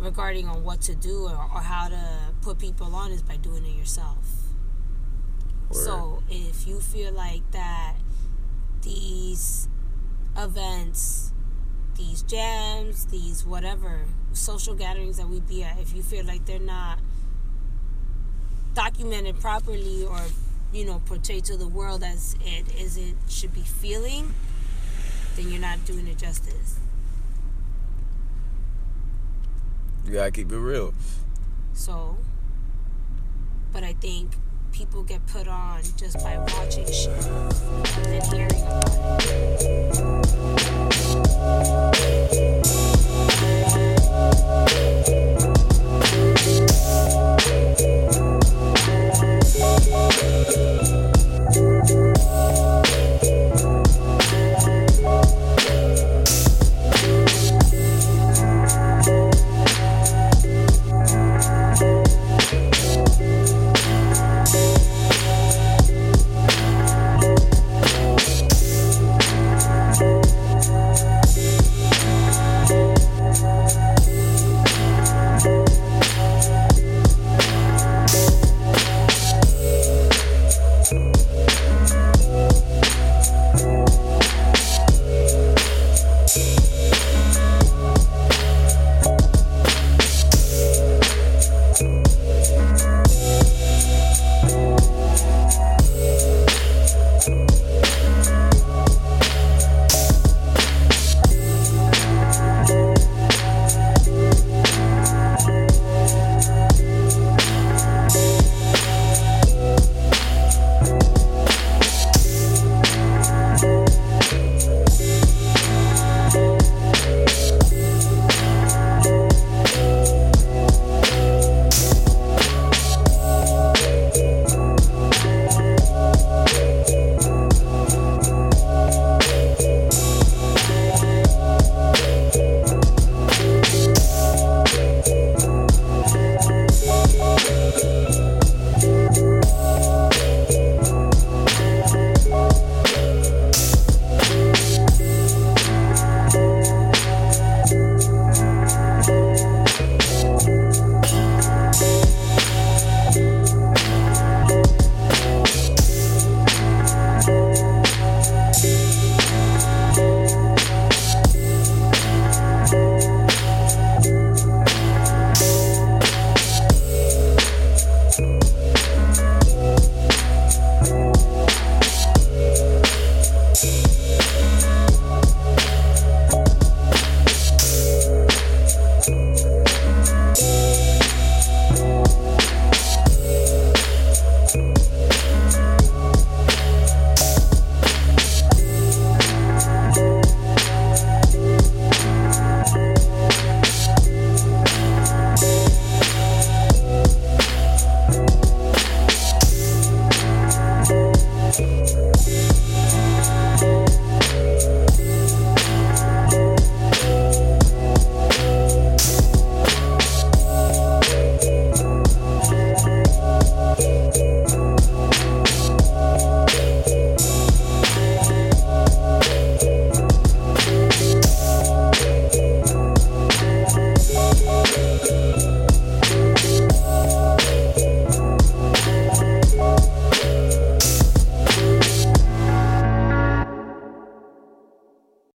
regarding on what to do or, or how to put people on is by doing it yourself. Word. So if you feel like that these events, these jams, these whatever social gatherings that we be at, if you feel like they're not documented properly or you know portrayed to the world as it as it should be feeling, then you're not doing it justice. You gotta keep it real. So, but I think people get put on just by watching shit and hearing.